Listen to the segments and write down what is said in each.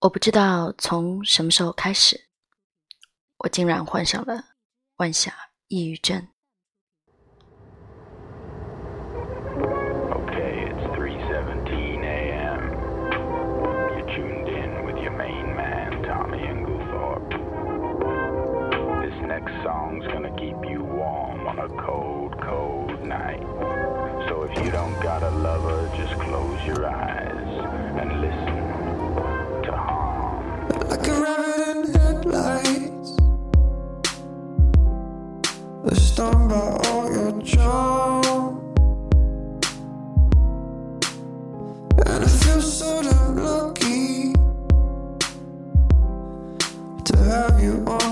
我不知道从什么时候开始，我竟然患上了晚霞抑郁症。you are.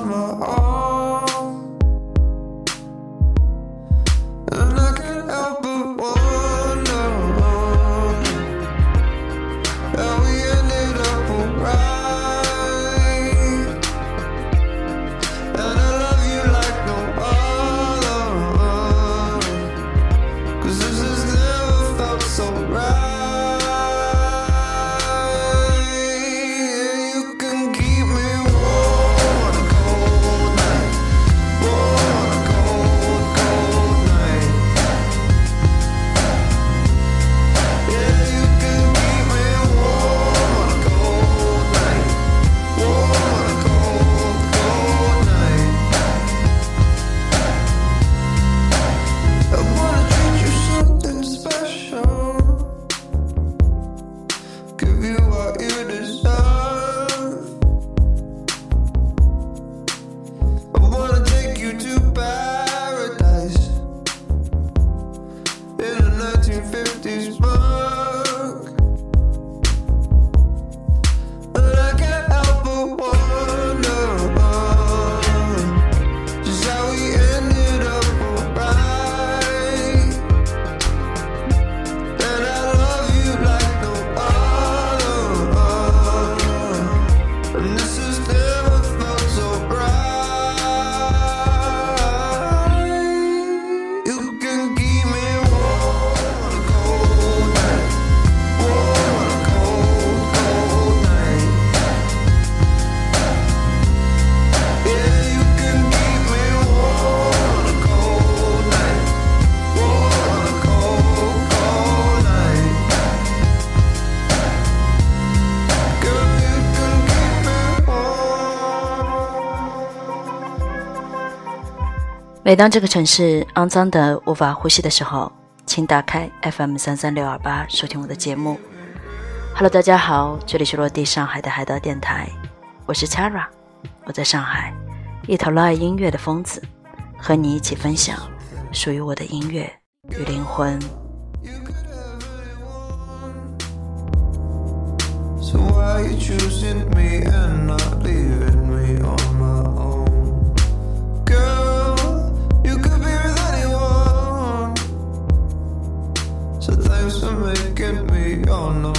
每当这个城市肮脏的无法呼吸的时候，请打开 FM 三三六二八收听我的节目。Hello，大家好，这里是落地上海的海盗电台，我是 Chara，我在上海，一头热爱音乐的疯子，和你一起分享属于我的音乐与灵魂。So why you choosing me and not leaving me on my own? gonna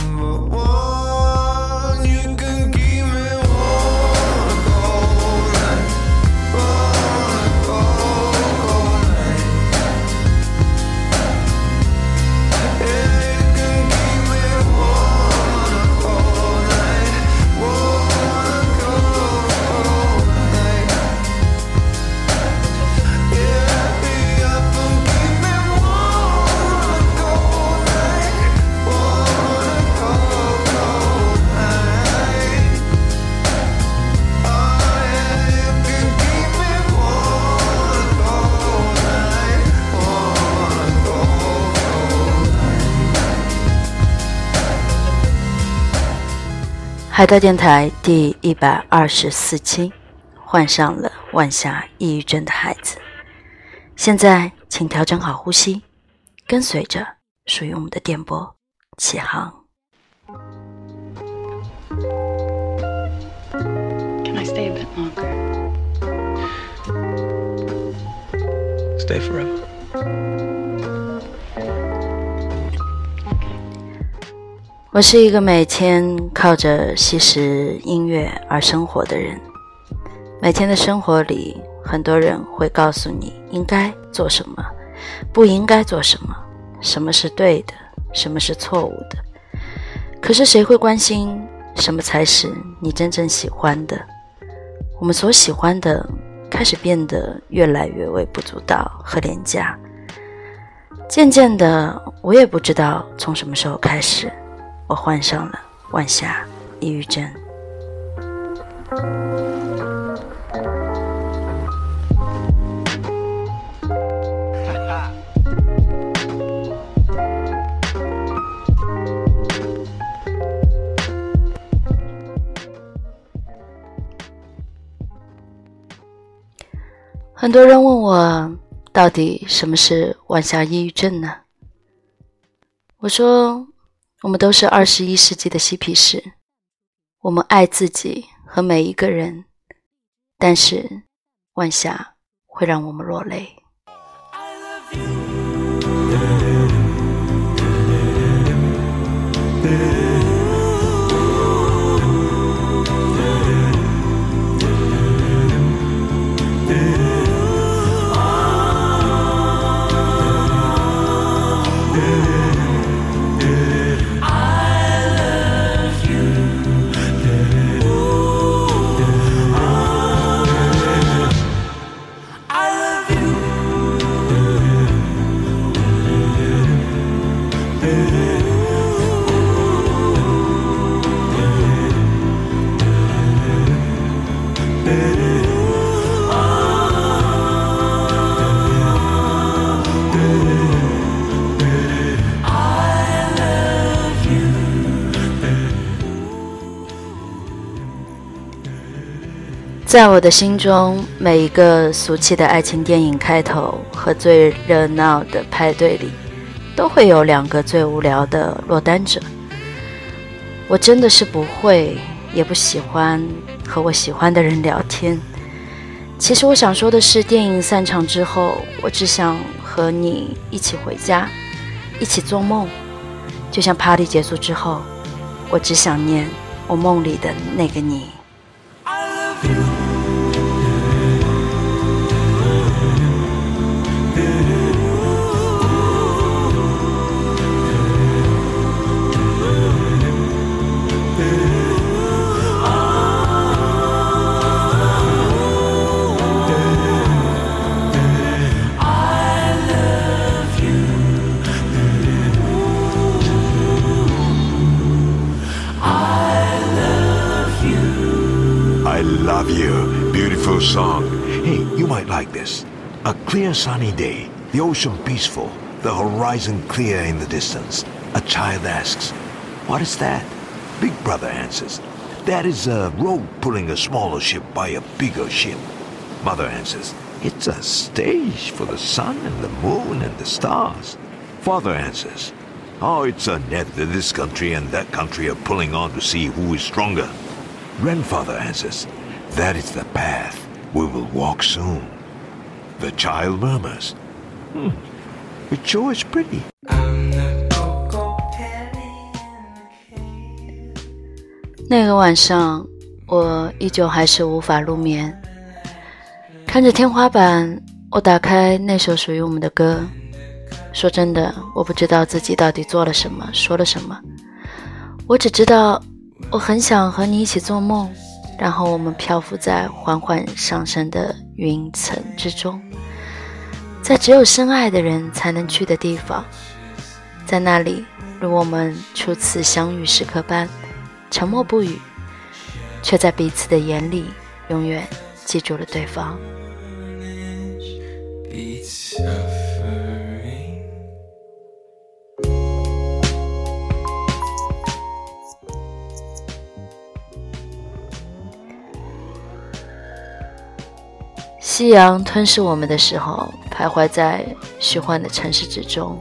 海盗电台第一百二十四期，患上了晚霞抑郁症的孩子。现在，请调整好呼吸，跟随着属于我们的电波起航。Can I stay a bit longer? Stay forever. 我是一个每天靠着吸食音乐而生活的人。每天的生活里，很多人会告诉你应该做什么，不应该做什么，什么是对的，什么是错误的。可是谁会关心什么才是你真正喜欢的。我们所喜欢的开始变得越来越微不足道和廉价。渐渐的，我也不知道从什么时候开始，我患上了晚霞抑郁症。很多人问我，到底什么是晚霞抑郁症呢？我说，我们都是二十一世纪的嬉皮士，我们爱自己和每一个人，但是晚霞会让我们落泪。在我的心中，每一个俗气的爱情电影开头和最热闹的派对里，都会有两个最无聊的落单者。我真的是不会，也不喜欢和我喜欢的人聊天。其实我想说的是，电影散场之后，我只想和你一起回家，一起做梦。就像 party 结束之后，我只想念我梦里的那个你。Sunny day, the ocean peaceful, the horizon clear in the distance. A child asks, What is that? Big brother answers, That is a rope pulling a smaller ship by a bigger ship. Mother answers, It's a stage for the sun and the moon and the stars. Father answers, Oh, it's a net that this country and that country are pulling on to see who is stronger. Grandfather answers, That is the path we will walk soon. The child murmurs, Hmm, it sure is pretty. 那个晚上，我依旧还是无法入眠。看着天花板，我打开那首属于我们的歌。说真的，我不知道自己到底做了什么，说了什么。我只知道，我很想和你一起做梦，然后我们漂浮在缓缓上升的云层之中，在只有深爱的人才能去的地方，在那里，如我们初次相遇时刻般。沉默不语，却在彼此的眼里永远记住了对方。夕阳吞噬我们的时候，徘徊在虚幻的城市之中，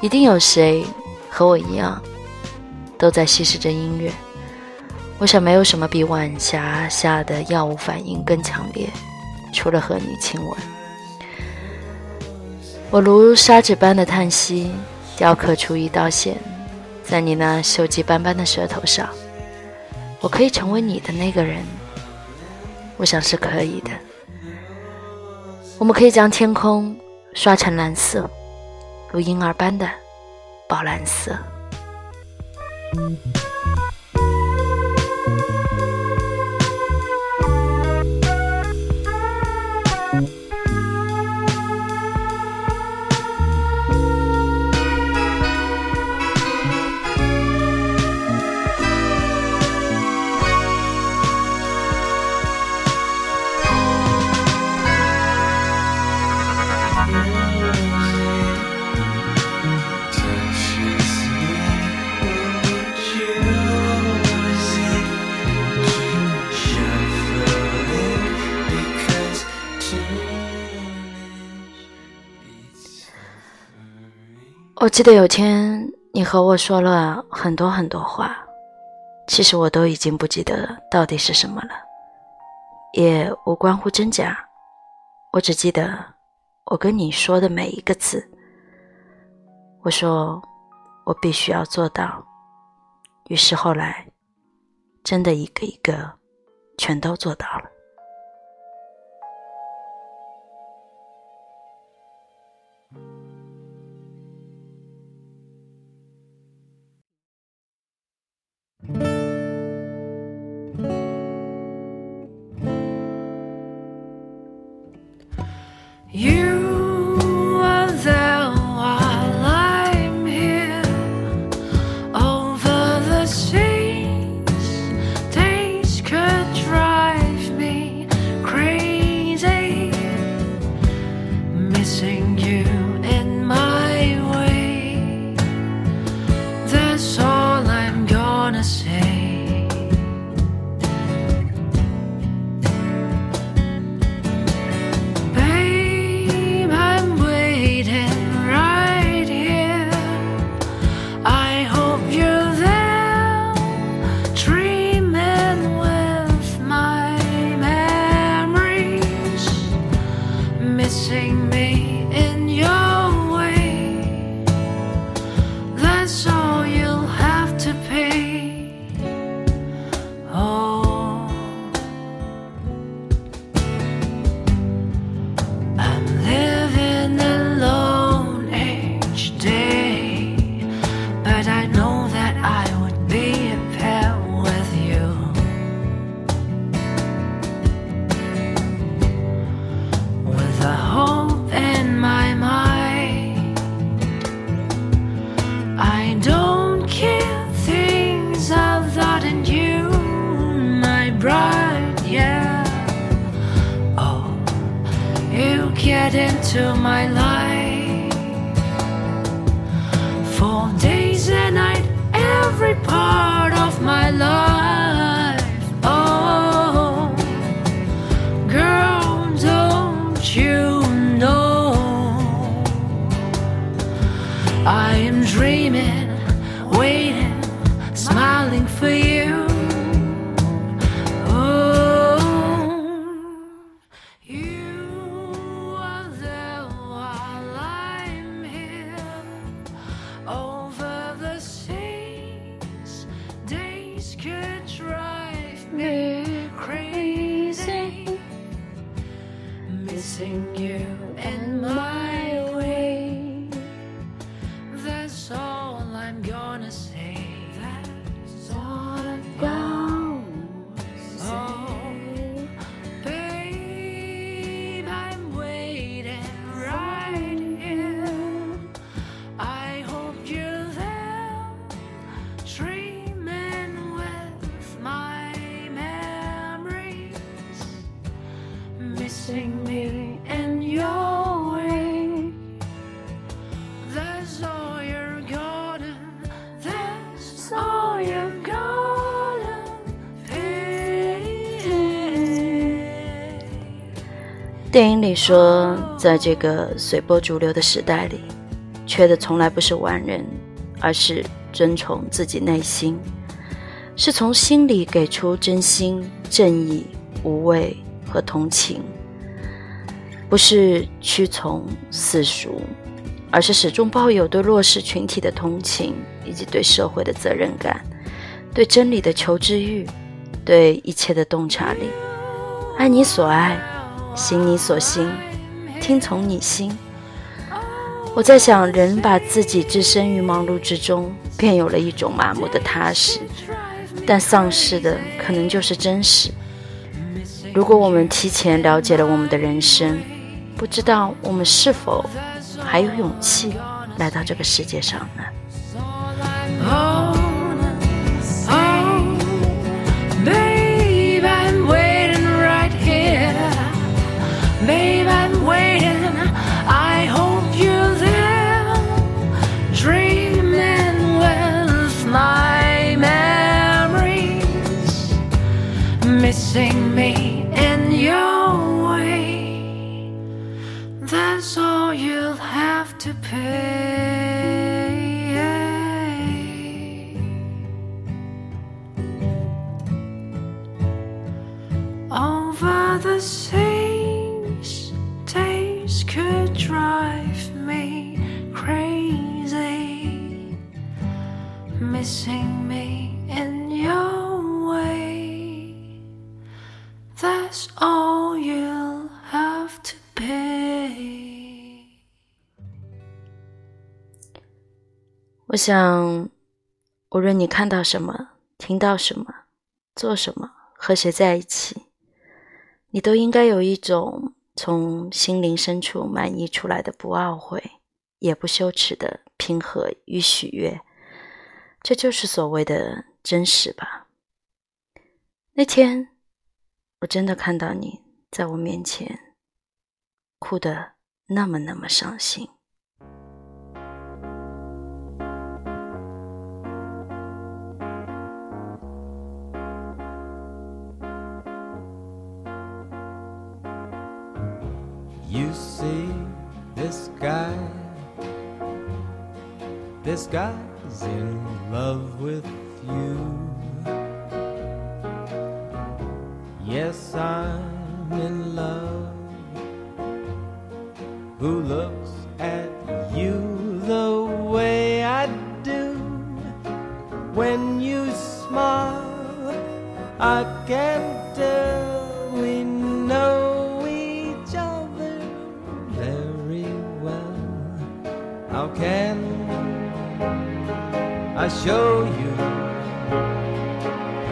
一定有谁和我一样。都在稀释着音乐。我想，没有什么比晚霞下的药物反应更强烈，除了和你亲吻。我如砂纸般的叹息，雕刻出一道线，在你那锈迹斑斑的舌头上。我可以成为你的那个人，我想是可以的。我们可以将天空刷成蓝色，如婴儿般的宝蓝色。我记得有天你和我说了很多很多话，其实我都已经不记得到底是什么了，也无关乎真假，我只记得我跟你说的每一个字。我说我必须要做到，于是后来真的一个一个全都做到了。Dreaming, waiting, smiling for you. Missing me in your way. That's all you're gonna, that's all you're gonna pay. 电影里说，在这个随波逐流的时代里，缺的从来不是完人，而是遵从自己内心，是从心里给出真心、正义、无畏和同情，不是屈从世俗，而是始终抱有对弱势群体的同情，以及对社会的责任感，对真理的求知欲，对一切的洞察力，爱你所爱。行你所行，听从你心。我在想，人把自己置身于忙碌之中，便有了一种麻木的踏实，但丧失的可能就是真实。如果我们提前了解了我们的人生，不知道我们是否还有勇气来到这个世界上呢？Missing me in your way. That's all you'll have to pay. 我想，无论你看到什么，听到什么，做什么，和谁在一起，你都应该有一种从心灵深处满溢出来的不懊悔，也不羞耻的平和与喜悦。这就是所谓的真实吧。那天，我真的看到你在我面前，哭得那么那么伤心。Guy's in love with you. Yes, I'm in love. Who looks at you the way I do? When you smile, I can show you?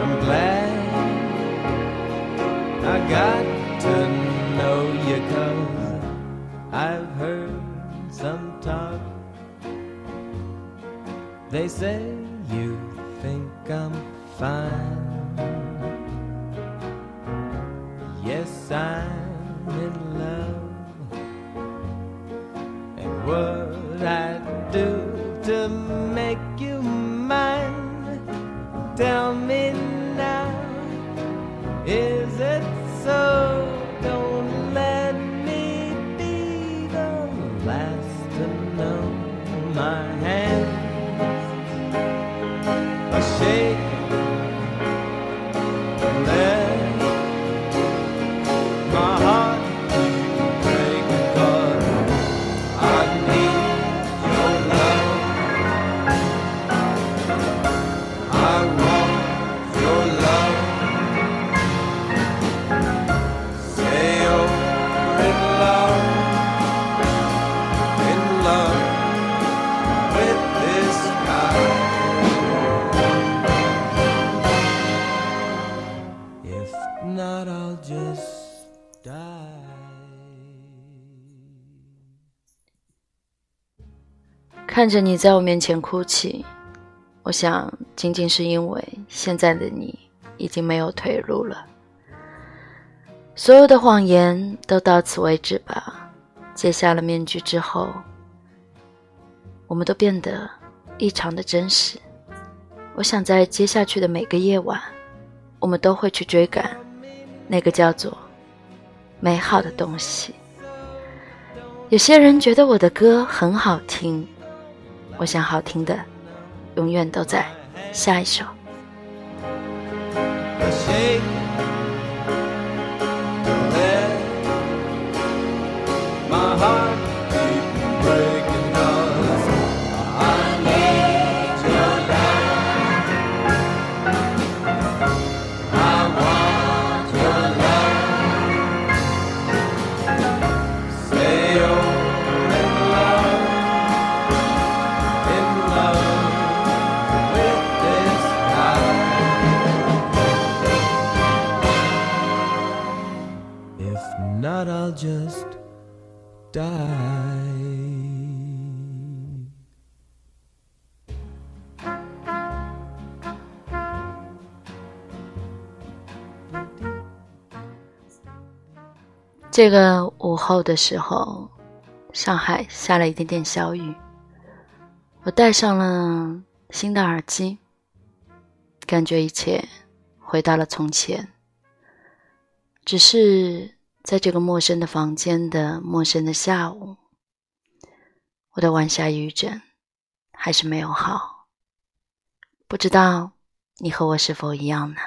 I'm glad I got to know you 'cause I've heard some talk. They say coming now. 看着你在我面前哭泣，我想仅仅是因为现在的你已经没有退路了。所有的谎言都到此为止吧。揭下了面具之后，我们都变得异常的真实。我想在接下去的每个夜晚，我们都会去追赶那个叫做美好的东西。有些人觉得我的歌很好听，我想好听的永远都在下一首。这个午后的时候，上海下了一点点小雨。我戴上了新的耳机，感觉一切回到了从前。只是在这个陌生的房间的陌生的下午，我的晚霞余疹还是没有好。不知道你和我是否一样呢？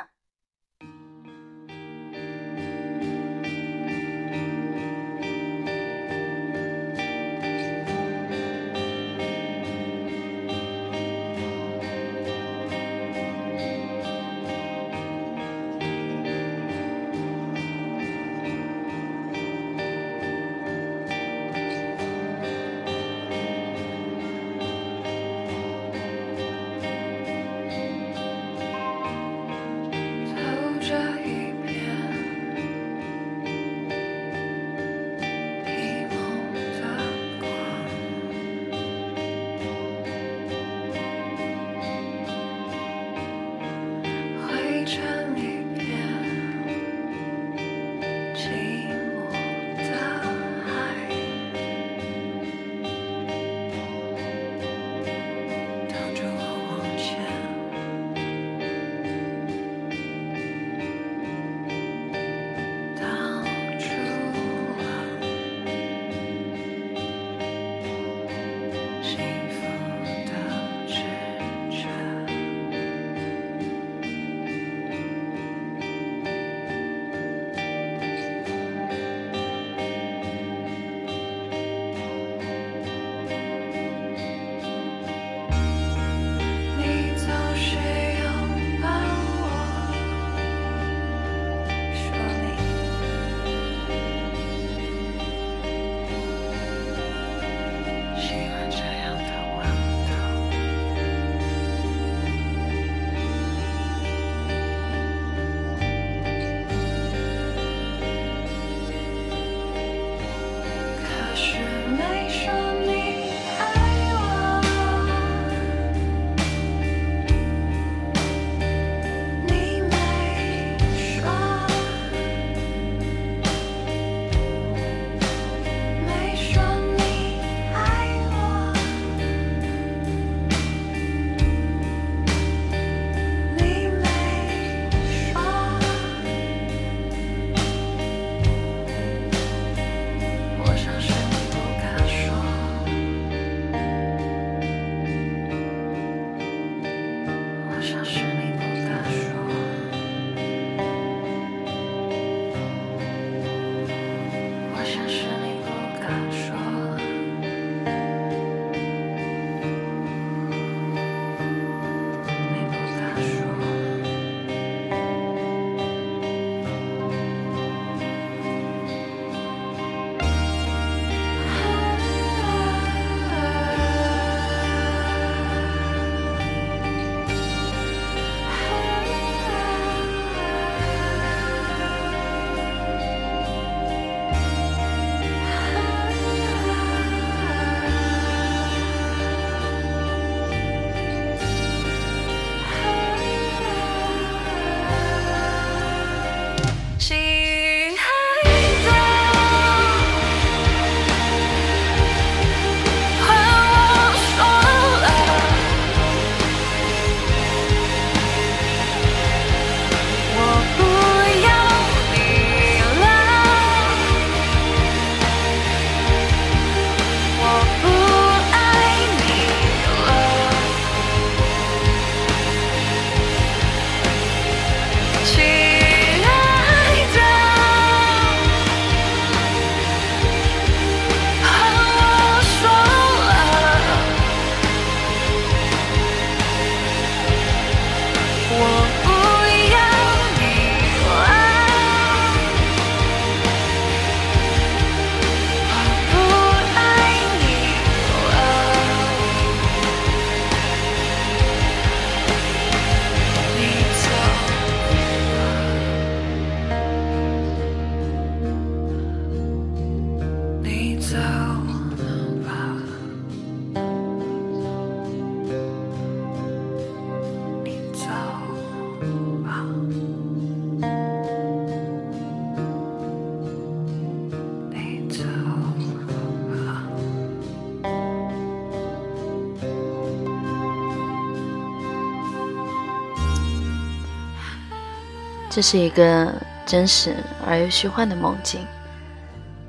这是一个真实而又虚幻的梦境。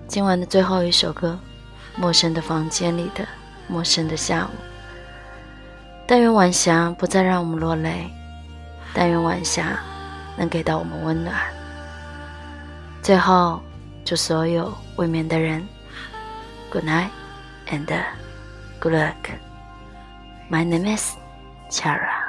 今晚的最后一首歌，《陌生的房间里的陌生的下午》。但愿晚霞不再让我们落泪，但愿晚霞能给到我们温暖。最后，祝所有未眠的人，Good night and good luck. My name is Chara.